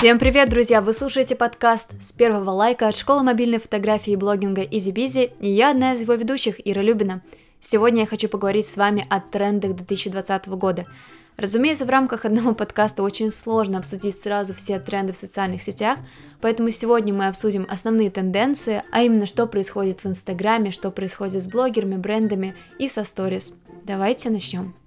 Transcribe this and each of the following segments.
Всем привет, друзья! Вы слушаете подкаст с первого лайка от школы мобильной фотографии и блогинга Busy, и я одна из его ведущих, Ира Любина. Сегодня я хочу поговорить с вами о трендах 2020 года. Разумеется, в рамках одного подкаста очень сложно обсудить сразу все тренды в социальных сетях, поэтому сегодня мы обсудим основные тенденции, а именно что происходит в Инстаграме, что происходит с блогерами, брендами и со сторис. Давайте начнем.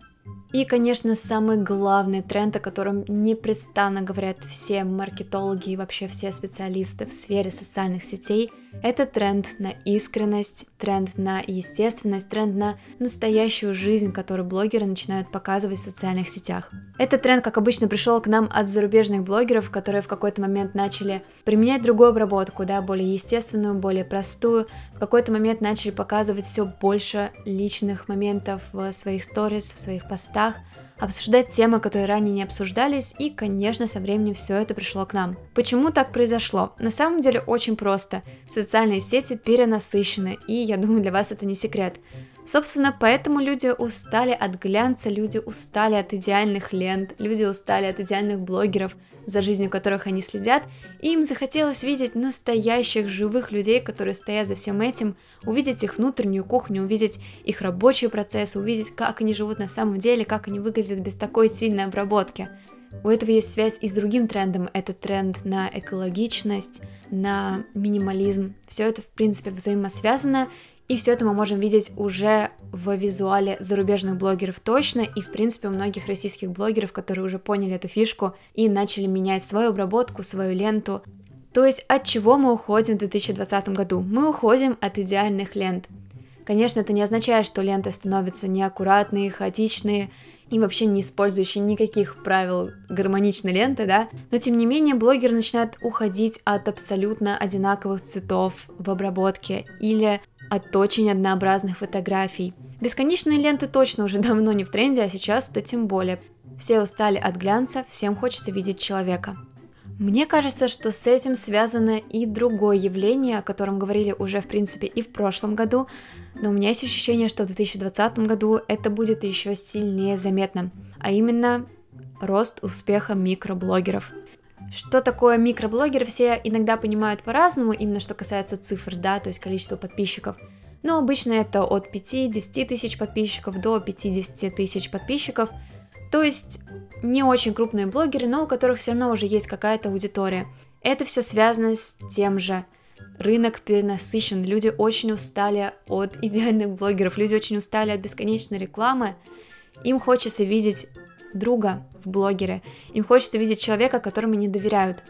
И, конечно, самый главный тренд, о котором непрестанно говорят все маркетологи и вообще все специалисты в сфере социальных сетей, это тренд на искренность, тренд на естественность, тренд на настоящую жизнь, которую блогеры начинают показывать в социальных сетях. Этот тренд, как обычно, пришел к нам от зарубежных блогеров, которые в какой-то момент начали применять другую обработку, да, более естественную, более простую. В какой-то момент начали показывать все больше личных моментов в своих сторис, в своих постах, обсуждать темы, которые ранее не обсуждались, и, конечно, со временем все это пришло к нам. Почему так произошло? На самом деле очень просто. Социальные сети перенасыщены, и я думаю, для вас это не секрет. Собственно, поэтому люди устали от глянца, люди устали от идеальных лент, люди устали от идеальных блогеров, за жизнью которых они следят, и им захотелось видеть настоящих живых людей, которые стоят за всем этим, увидеть их внутреннюю кухню, увидеть их рабочие процессы, увидеть, как они живут на самом деле, как они выглядят без такой сильной обработки. У этого есть связь и с другим трендом. Это тренд на экологичность, на минимализм. Все это, в принципе, взаимосвязано, и все это мы можем видеть уже в визуале зарубежных блогеров точно, и в принципе у многих российских блогеров, которые уже поняли эту фишку и начали менять свою обработку, свою ленту. То есть от чего мы уходим в 2020 году? Мы уходим от идеальных лент. Конечно, это не означает, что ленты становятся неаккуратные, хаотичные и вообще не использующие никаких правил гармоничной ленты, да, но тем не менее блогеры начинают уходить от абсолютно одинаковых цветов в обработке или от очень однообразных фотографий. Бесконечные ленты точно уже давно не в тренде, а сейчас это тем более. Все устали от глянца, всем хочется видеть человека. Мне кажется, что с этим связано и другое явление, о котором говорили уже, в принципе, и в прошлом году, но у меня есть ощущение, что в 2020 году это будет еще сильнее заметно, а именно рост успеха микроблогеров – что такое микроблогер, все иногда понимают по-разному, именно что касается цифр, да, то есть количество подписчиков. Но обычно это от 5-10 тысяч подписчиков до 50 тысяч подписчиков. То есть не очень крупные блогеры, но у которых все равно уже есть какая-то аудитория. Это все связано с тем же. Рынок перенасыщен, люди очень устали от идеальных блогеров, люди очень устали от бесконечной рекламы. Им хочется видеть друга в блогере. Им хочется видеть человека, которому они доверяют.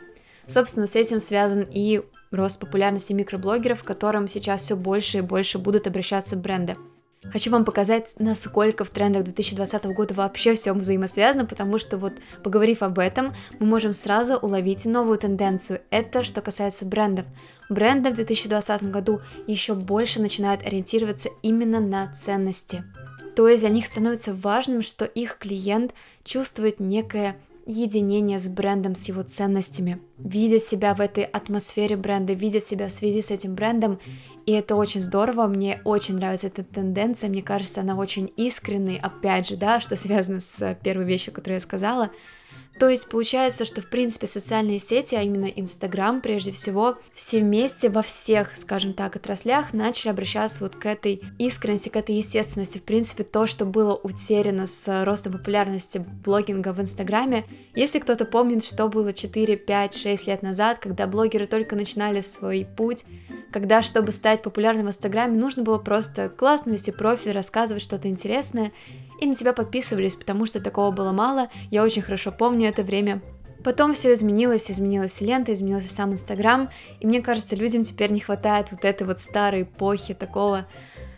Собственно, с этим связан и рост популярности микроблогеров, к которым сейчас все больше и больше будут обращаться бренды. Хочу вам показать, насколько в трендах 2020 года вообще все взаимосвязано, потому что вот поговорив об этом, мы можем сразу уловить новую тенденцию. Это что касается брендов. Бренды в 2020 году еще больше начинают ориентироваться именно на ценности. То есть для них становится важным, что их клиент чувствует некое единение с брендом, с его ценностями, видит себя в этой атмосфере бренда, видит себя в связи с этим брендом, и это очень здорово, мне очень нравится эта тенденция, мне кажется, она очень искренней, опять же, да, что связано с первой вещью, которую я сказала, то есть получается, что в принципе социальные сети, а именно Инстаграм прежде всего, все вместе во всех, скажем так, отраслях начали обращаться вот к этой искренности, к этой естественности. В принципе, то, что было утеряно с ростом популярности блогинга в Инстаграме. Если кто-то помнит, что было 4, 5, 6 лет назад, когда блогеры только начинали свой путь, когда, чтобы стать популярным в Инстаграме, нужно было просто классно вести профиль, рассказывать что-то интересное, и на тебя подписывались, потому что такого было мало, я очень хорошо помню это время. Потом все изменилось, изменилась лента, изменился сам Инстаграм, и мне кажется, людям теперь не хватает вот этой вот старой эпохи, такого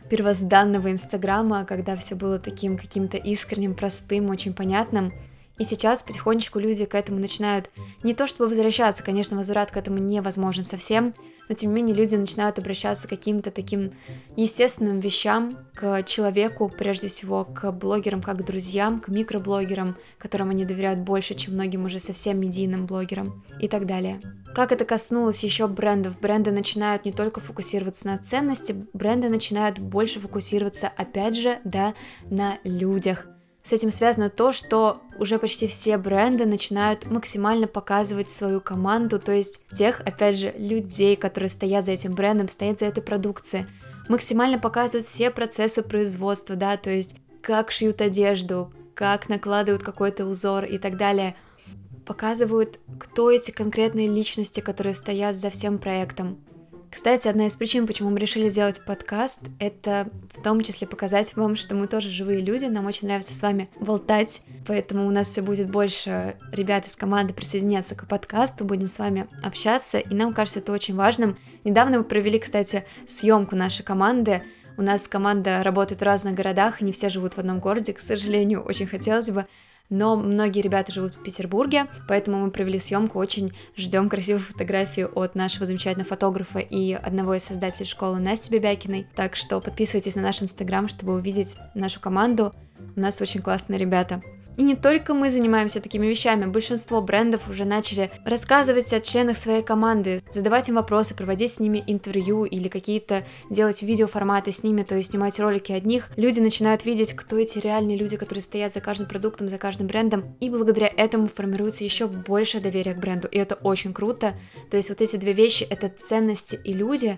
первозданного Инстаграма, когда все было таким каким-то искренним, простым, очень понятным. И сейчас потихонечку люди к этому начинают не то чтобы возвращаться, конечно, возврат к этому невозможен совсем, но тем не менее люди начинают обращаться к каким-то таким естественным вещам, к человеку, прежде всего, к блогерам, как к друзьям, к микроблогерам, которым они доверяют больше, чем многим уже совсем медийным блогерам и так далее. Как это коснулось еще брендов? Бренды начинают не только фокусироваться на ценности, бренды начинают больше фокусироваться, опять же, да, на людях. С этим связано то, что уже почти все бренды начинают максимально показывать свою команду, то есть тех, опять же, людей, которые стоят за этим брендом, стоят за этой продукцией. Максимально показывают все процессы производства, да, то есть как шьют одежду, как накладывают какой-то узор и так далее. Показывают, кто эти конкретные личности, которые стоят за всем проектом. Кстати, одна из причин, почему мы решили сделать подкаст, это в том числе показать вам, что мы тоже живые люди, нам очень нравится с вами болтать, поэтому у нас все будет больше ребят из команды присоединяться к подкасту, будем с вами общаться, и нам кажется это очень важным. Недавно мы провели, кстати, съемку нашей команды, у нас команда работает в разных городах, не все живут в одном городе, к сожалению, очень хотелось бы, но многие ребята живут в Петербурге, поэтому мы провели съемку, очень ждем красивых фотографий от нашего замечательного фотографа и одного из создателей школы Насти Бебякиной, так что подписывайтесь на наш инстаграм, чтобы увидеть нашу команду, у нас очень классные ребята. И не только мы занимаемся такими вещами, большинство брендов уже начали рассказывать о членах своей команды, задавать им вопросы, проводить с ними интервью или какие-то делать видеоформаты с ними, то есть снимать ролики от них. Люди начинают видеть, кто эти реальные люди, которые стоят за каждым продуктом, за каждым брендом, и благодаря этому формируется еще больше доверия к бренду, и это очень круто. То есть вот эти две вещи — это ценности и люди.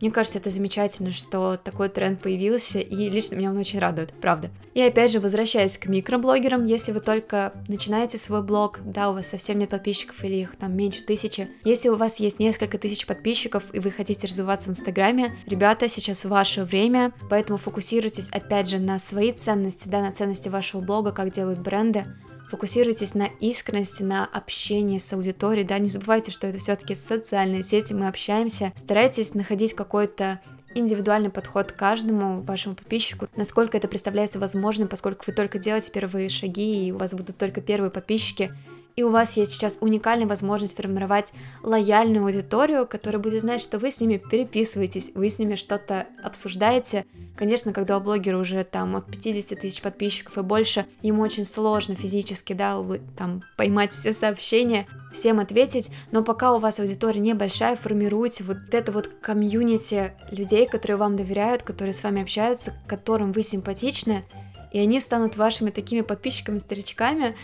Мне кажется, это замечательно, что такой тренд появился, и лично меня он очень радует, правда. И опять же, возвращаясь к микроблогерам, если вы только начинаете свой блог, да, у вас совсем нет подписчиков или их там меньше тысячи, если у вас есть несколько тысяч подписчиков и вы хотите развиваться в Инстаграме, ребята, сейчас ваше время, поэтому фокусируйтесь опять же на свои ценности, да, на ценности вашего блога, как делают бренды, фокусируйтесь на искренности, на общении с аудиторией, да, не забывайте, что это все-таки социальные сети, мы общаемся, старайтесь находить какой-то индивидуальный подход к каждому вашему подписчику, насколько это представляется возможным, поскольку вы только делаете первые шаги, и у вас будут только первые подписчики, и у вас есть сейчас уникальная возможность формировать лояльную аудиторию, которая будет знать, что вы с ними переписываетесь, вы с ними что-то обсуждаете. Конечно, когда у блогера уже там от 50 тысяч подписчиков и больше, ему очень сложно физически, да, там поймать все сообщения, всем ответить, но пока у вас аудитория небольшая, формируйте вот это вот комьюнити людей, которые вам доверяют, которые с вами общаются, которым вы симпатичны, и они станут вашими такими подписчиками-старичками,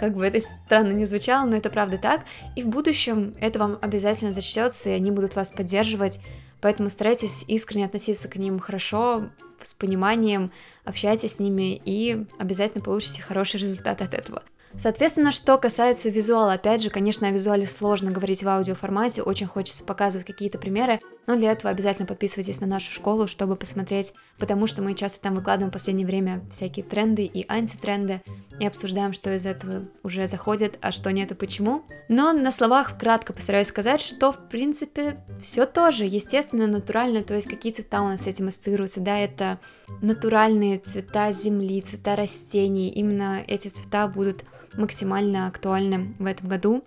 как бы это странно не звучало, но это правда так, и в будущем это вам обязательно зачтется, и они будут вас поддерживать, поэтому старайтесь искренне относиться к ним хорошо, с пониманием, общайтесь с ними, и обязательно получите хороший результат от этого. Соответственно, что касается визуала, опять же, конечно, о визуале сложно говорить в аудиоформате, очень хочется показывать какие-то примеры, но для этого обязательно подписывайтесь на нашу школу, чтобы посмотреть, потому что мы часто там выкладываем в последнее время всякие тренды и антитренды, и обсуждаем, что из этого уже заходит, а что нет и почему. Но на словах кратко постараюсь сказать, что в принципе все тоже естественно, натурально, то есть какие цвета у нас с этим ассоциируются, да, это натуральные цвета земли, цвета растений, именно эти цвета будут максимально актуальны в этом году.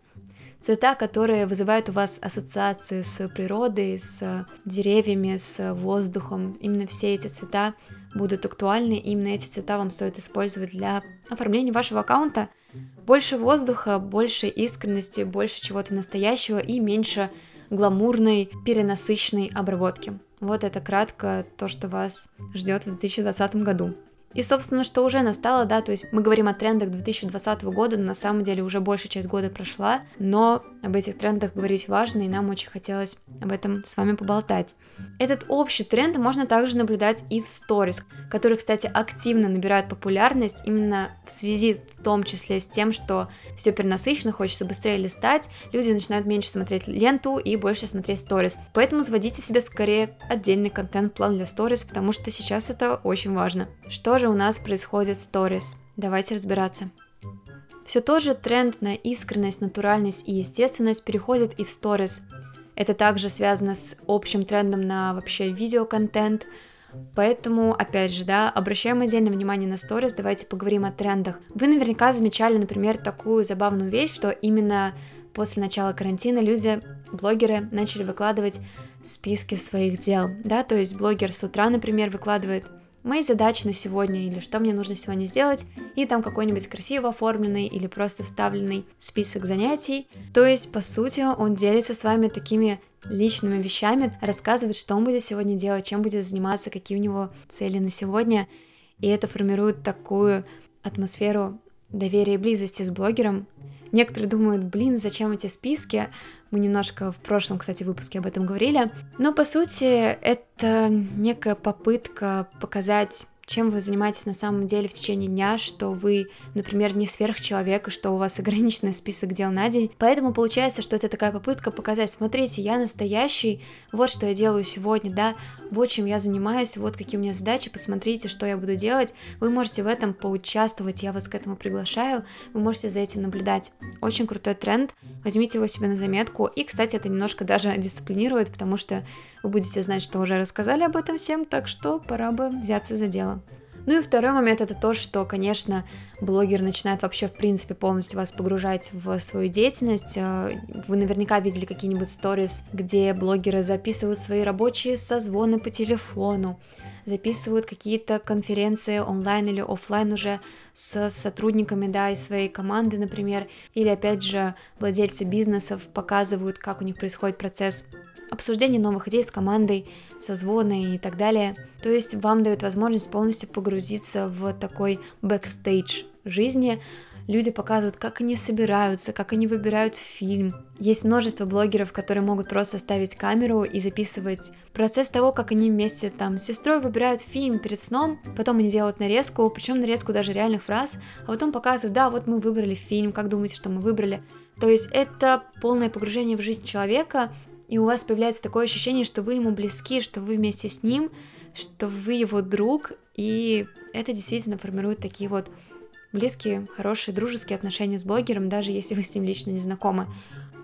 Цвета, которые вызывают у вас ассоциации с природой, с деревьями, с воздухом. Именно все эти цвета будут актуальны, именно эти цвета вам стоит использовать для оформления вашего аккаунта. Больше воздуха, больше искренности, больше чего-то настоящего и меньше гламурной, перенасыщенной обработки. Вот это кратко то, что вас ждет в 2020 году. И, собственно, что уже настало, да, то есть мы говорим о трендах 2020 года, но на самом деле уже большая часть года прошла, но об этих трендах говорить важно, и нам очень хотелось об этом с вами поболтать. Этот общий тренд можно также наблюдать и в сторис, которые, кстати, активно набирают популярность именно в связи в том числе с тем, что все перенасыщенно, хочется быстрее листать, люди начинают меньше смотреть ленту и больше смотреть сторис. Поэтому заводите себе скорее отдельный контент-план для сторис, потому что сейчас это очень важно. Что же у нас происходит в сторис? Давайте разбираться. Все тот же тренд на искренность, натуральность и естественность переходит и в сторис. Это также связано с общим трендом на вообще видеоконтент, Поэтому, опять же, да, обращаем отдельное внимание на сторис, давайте поговорим о трендах. Вы наверняка замечали, например, такую забавную вещь, что именно после начала карантина люди, блогеры, начали выкладывать списки своих дел, да, то есть блогер с утра, например, выкладывает мои задачи на сегодня или что мне нужно сегодня сделать, и там какой-нибудь красиво оформленный или просто вставленный список занятий. То есть, по сути, он делится с вами такими личными вещами, рассказывает, что он будет сегодня делать, чем будет заниматься, какие у него цели на сегодня, и это формирует такую атмосферу доверия и близости с блогером. Некоторые думают, блин, зачем эти списки? Мы немножко в прошлом, кстати, выпуске об этом говорили. Но по сути это некая попытка показать чем вы занимаетесь на самом деле в течение дня, что вы, например, не сверхчеловек, и что у вас ограниченный список дел на день. Поэтому получается, что это такая попытка показать, смотрите, я настоящий, вот что я делаю сегодня, да, вот чем я занимаюсь, вот какие у меня задачи, посмотрите, что я буду делать. Вы можете в этом поучаствовать, я вас к этому приглашаю, вы можете за этим наблюдать. Очень крутой тренд, возьмите его себе на заметку. И, кстати, это немножко даже дисциплинирует, потому что вы будете знать, что уже рассказали об этом всем, так что пора бы взяться за дело. Ну и второй момент это то, что, конечно, блогер начинает вообще, в принципе, полностью вас погружать в свою деятельность. Э, вы наверняка видели какие-нибудь сторис, где блогеры записывают свои рабочие созвоны по телефону, записывают какие-то конференции онлайн или офлайн уже с сотрудниками, да, из своей команды, например, или опять же владельцы бизнесов показывают, как у них происходит процесс обсуждение новых идей с командой, созвоны и так далее. То есть вам дают возможность полностью погрузиться в такой бэкстейдж жизни. Люди показывают, как они собираются, как они выбирают фильм. Есть множество блогеров, которые могут просто ставить камеру и записывать процесс того, как они вместе там с сестрой выбирают фильм перед сном, потом они делают нарезку, причем нарезку даже реальных фраз, а потом показывают, да, вот мы выбрали фильм, как думаете, что мы выбрали. То есть это полное погружение в жизнь человека, и у вас появляется такое ощущение, что вы ему близки, что вы вместе с ним, что вы его друг, и это действительно формирует такие вот близкие, хорошие, дружеские отношения с блогером, даже если вы с ним лично не знакомы.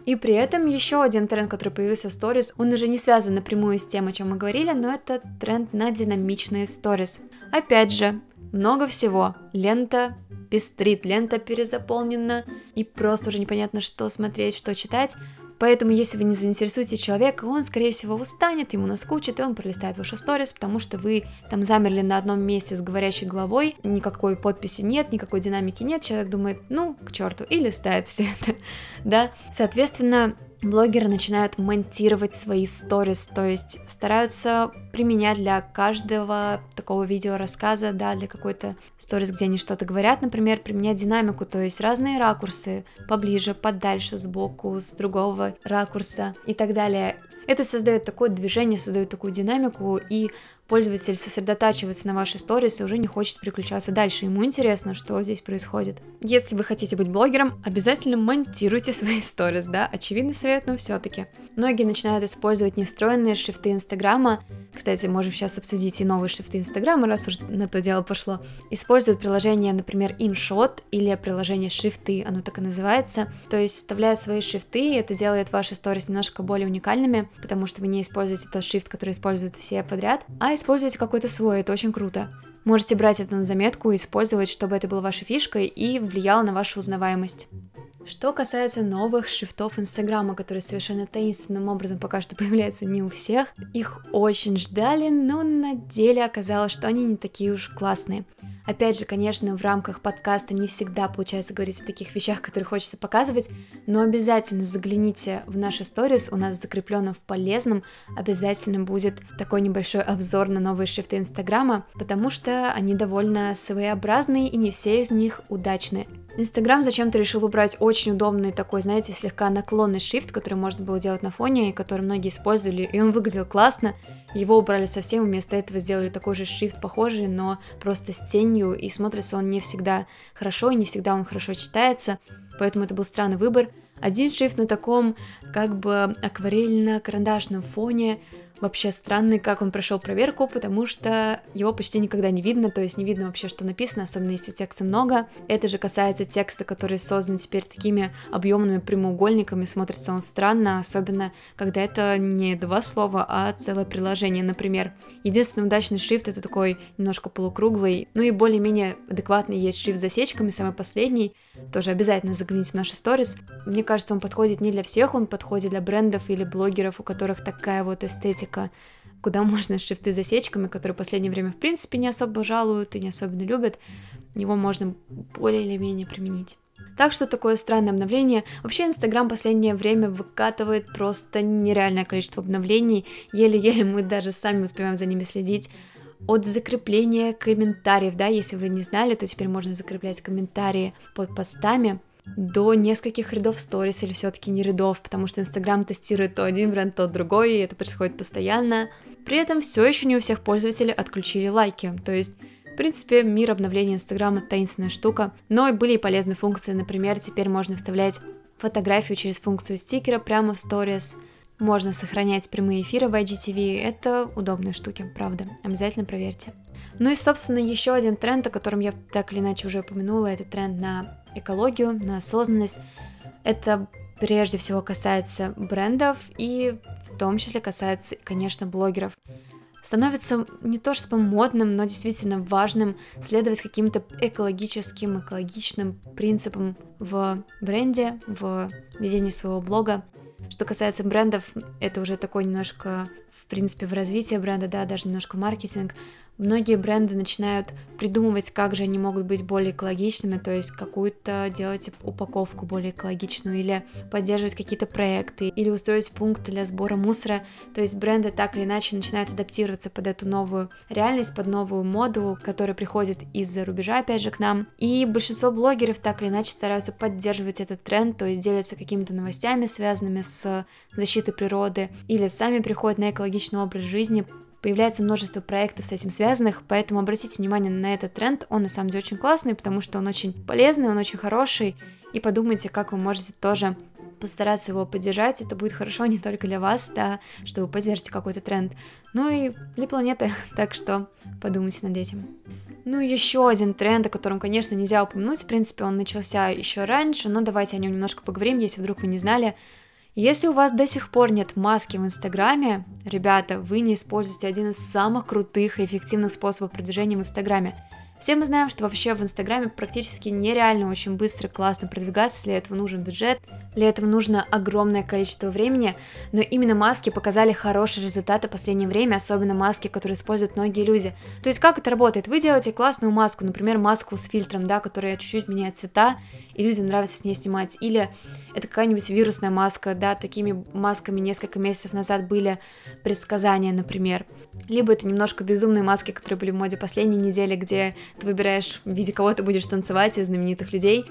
И при этом еще один тренд, который появился в сторис, он уже не связан напрямую с тем, о чем мы говорили, но это тренд на динамичные сторис. Опять же, много всего. Лента пестрит, лента перезаполнена, и просто уже непонятно, что смотреть, что читать. Поэтому, если вы не заинтересуете человека, он, скорее всего, устанет, ему наскучит, и он пролистает вашу сторис, потому что вы там замерли на одном месте с говорящей головой, никакой подписи нет, никакой динамики нет, человек думает, ну, к черту, и листает все это, да. Соответственно, блогеры начинают монтировать свои сторис, то есть стараются применять для каждого такого видео рассказа, да, для какой-то сторис, где они что-то говорят, например, применять динамику, то есть разные ракурсы, поближе, подальше, сбоку, с другого ракурса и так далее. Это создает такое движение, создает такую динамику, и пользователь сосредотачивается на вашей сторис и уже не хочет переключаться дальше. Ему интересно, что здесь происходит. Если вы хотите быть блогером, обязательно монтируйте свои сторис, да, очевидный совет, но все-таки. Многие начинают использовать нестроенные шрифты Инстаграма. Кстати, можем сейчас обсудить и новые шрифты Инстаграма, раз уж на то дело пошло. Используют приложение, например, InShot или приложение шрифты, оно так и называется. То есть вставляют свои шрифты, это делает ваши сторис немножко более уникальными, потому что вы не используете тот шрифт, который используют все подряд, а используйте какой-то свой, это очень круто. Можете брать это на заметку и использовать, чтобы это было вашей фишкой и влияло на вашу узнаваемость. Что касается новых шрифтов Инстаграма, которые совершенно таинственным образом пока что появляются не у всех, их очень ждали, но на деле оказалось, что они не такие уж классные. Опять же, конечно, в рамках подкаста не всегда получается говорить о таких вещах, которые хочется показывать, но обязательно загляните в наши сторис, у нас закреплено в полезном, обязательно будет такой небольшой обзор на новые шрифты Инстаграма, потому что они довольно своеобразные и не все из них удачные. Инстаграм зачем-то решил убрать очень удобный такой, знаете, слегка наклонный шрифт, который можно было делать на фоне, и который многие использовали, и он выглядел классно. Его убрали совсем, вместо этого сделали такой же шрифт похожий, но просто с тенью, и смотрится он не всегда хорошо, и не всегда он хорошо читается, поэтому это был странный выбор. Один шрифт на таком как бы акварельно-карандашном фоне, вообще странный, как он прошел проверку, потому что его почти никогда не видно, то есть не видно вообще, что написано, особенно если текста много. Это же касается текста, который создан теперь такими объемными прямоугольниками, смотрится он странно, особенно когда это не два слова, а целое приложение, например. Единственный удачный шрифт это такой немножко полукруглый, ну и более-менее адекватный есть шрифт с засечками, самый последний, тоже обязательно загляните в наши сторис. Мне кажется, он подходит не для всех, он подходит для брендов или блогеров, у которых такая вот эстетика, куда можно шрифты с засечками, которые в последнее время в принципе не особо жалуют и не особенно любят, его можно более или менее применить. Так что такое странное обновление. Вообще Инстаграм последнее время выкатывает просто нереальное количество обновлений. Еле-еле мы даже сами успеваем за ними следить. От закрепления комментариев, да, если вы не знали, то теперь можно закреплять комментарии под постами, до нескольких рядов сторис или все-таки не рядов, потому что Инстаграм тестирует то один бренд, то другой, и это происходит постоянно. При этом все еще не у всех пользователей отключили лайки, то есть в принципе, мир обновления Инстаграма таинственная штука, но были и полезные функции, например, теперь можно вставлять фотографию через функцию стикера прямо в сторис, можно сохранять прямые эфиры в IGTV, это удобные штуки, правда, обязательно проверьте. Ну и, собственно, еще один тренд, о котором я так или иначе уже упомянула, это тренд на экологию, на осознанность. Это прежде всего касается брендов и в том числе касается, конечно, блогеров. Становится не то чтобы модным, но действительно важным следовать каким-то экологическим, экологичным принципам в бренде, в ведении своего блога. Что касается брендов, это уже такой немножко, в принципе, в развитии бренда, да, даже немножко маркетинг. Многие бренды начинают придумывать, как же они могут быть более экологичными, то есть какую-то делать упаковку более экологичную, или поддерживать какие-то проекты, или устроить пункт для сбора мусора. То есть бренды так или иначе начинают адаптироваться под эту новую реальность, под новую моду, которая приходит из-за рубежа, опять же, к нам. И большинство блогеров так или иначе стараются поддерживать этот тренд, то есть делятся какими-то новостями, связанными с защитой природы, или сами приходят на экологичный образ жизни, появляется множество проектов с этим связанных, поэтому обратите внимание на этот тренд, он на самом деле очень классный, потому что он очень полезный, он очень хороший, и подумайте, как вы можете тоже постараться его поддержать, это будет хорошо не только для вас, да, что вы поддержите какой-то тренд, ну и для планеты, так что подумайте над этим. Ну и еще один тренд, о котором, конечно, нельзя упомянуть, в принципе, он начался еще раньше, но давайте о нем немножко поговорим, если вдруг вы не знали. Если у вас до сих пор нет маски в Инстаграме, ребята, вы не используете один из самых крутых и эффективных способов продвижения в Инстаграме. Все мы знаем, что вообще в Инстаграме практически нереально очень быстро, классно продвигаться, для этого нужен бюджет, для этого нужно огромное количество времени, но именно маски показали хорошие результаты в последнее время, особенно маски, которые используют многие люди. То есть как это работает? Вы делаете классную маску, например, маску с фильтром, да, которая чуть-чуть меняет цвета, и людям нравится с ней снимать, или это какая-нибудь вирусная маска, да, такими масками несколько месяцев назад были предсказания, например. Либо это немножко безумные маски, которые были в моде последней недели, где ты выбираешь, в виде кого ты будешь танцевать из знаменитых людей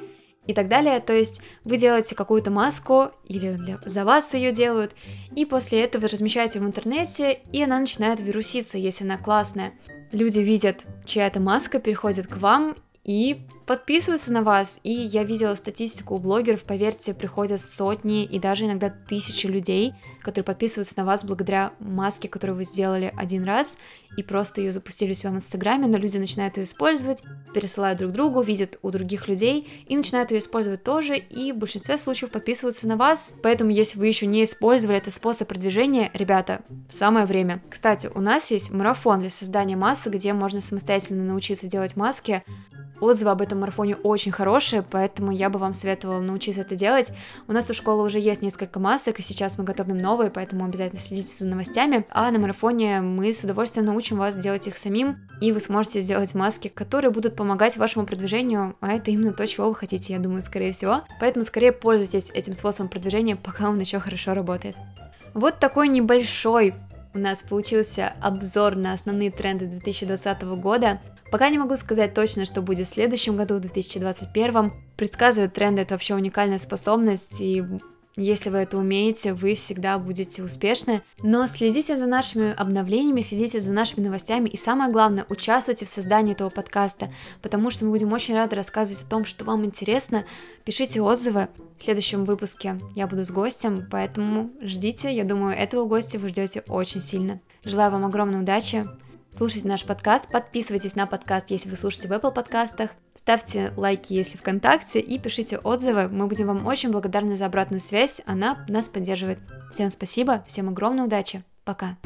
и так далее. То есть вы делаете какую-то маску, или для, за вас ее делают, и после этого размещаете в интернете, и она начинает вируситься, если она классная. Люди видят, чья это маска, переходят к вам, и подписываются на вас. И я видела статистику у блогеров, поверьте, приходят сотни и даже иногда тысячи людей, которые подписываются на вас благодаря маске, которую вы сделали один раз, и просто ее запустили у себя в Инстаграме, но люди начинают ее использовать, пересылают друг другу, видят у других людей и начинают ее использовать тоже, и в большинстве случаев подписываются на вас. Поэтому, если вы еще не использовали этот способ продвижения, ребята, самое время. Кстати, у нас есть марафон для создания масок, где можно самостоятельно научиться делать маски. Отзывы об этом марафоне очень хорошие, поэтому я бы вам советовала научиться это делать. У нас у школы уже есть несколько масок, и сейчас мы готовим новые, поэтому обязательно следите за новостями. А на марафоне мы с удовольствием научим вас делать их самим, и вы сможете сделать маски, которые будут помогать вашему продвижению, а это именно то, чего вы хотите, я думаю, скорее всего. Поэтому скорее пользуйтесь этим способом продвижения, пока он еще хорошо работает. Вот такой небольшой у нас получился обзор на основные тренды 2020 года. Пока не могу сказать точно, что будет в следующем году, в 2021. Предсказывать тренды — это вообще уникальная способность, и если вы это умеете, вы всегда будете успешны. Но следите за нашими обновлениями, следите за нашими новостями и самое главное, участвуйте в создании этого подкаста, потому что мы будем очень рады рассказывать о том, что вам интересно. Пишите отзывы. В следующем выпуске я буду с гостем, поэтому ждите. Я думаю, этого гостя вы ждете очень сильно. Желаю вам огромной удачи. Слушайте наш подкаст, подписывайтесь на подкаст, если вы слушаете в Apple подкастах, ставьте лайки, если ВКонтакте, и пишите отзывы. Мы будем вам очень благодарны за обратную связь, она нас поддерживает. Всем спасибо, всем огромной удачи, пока!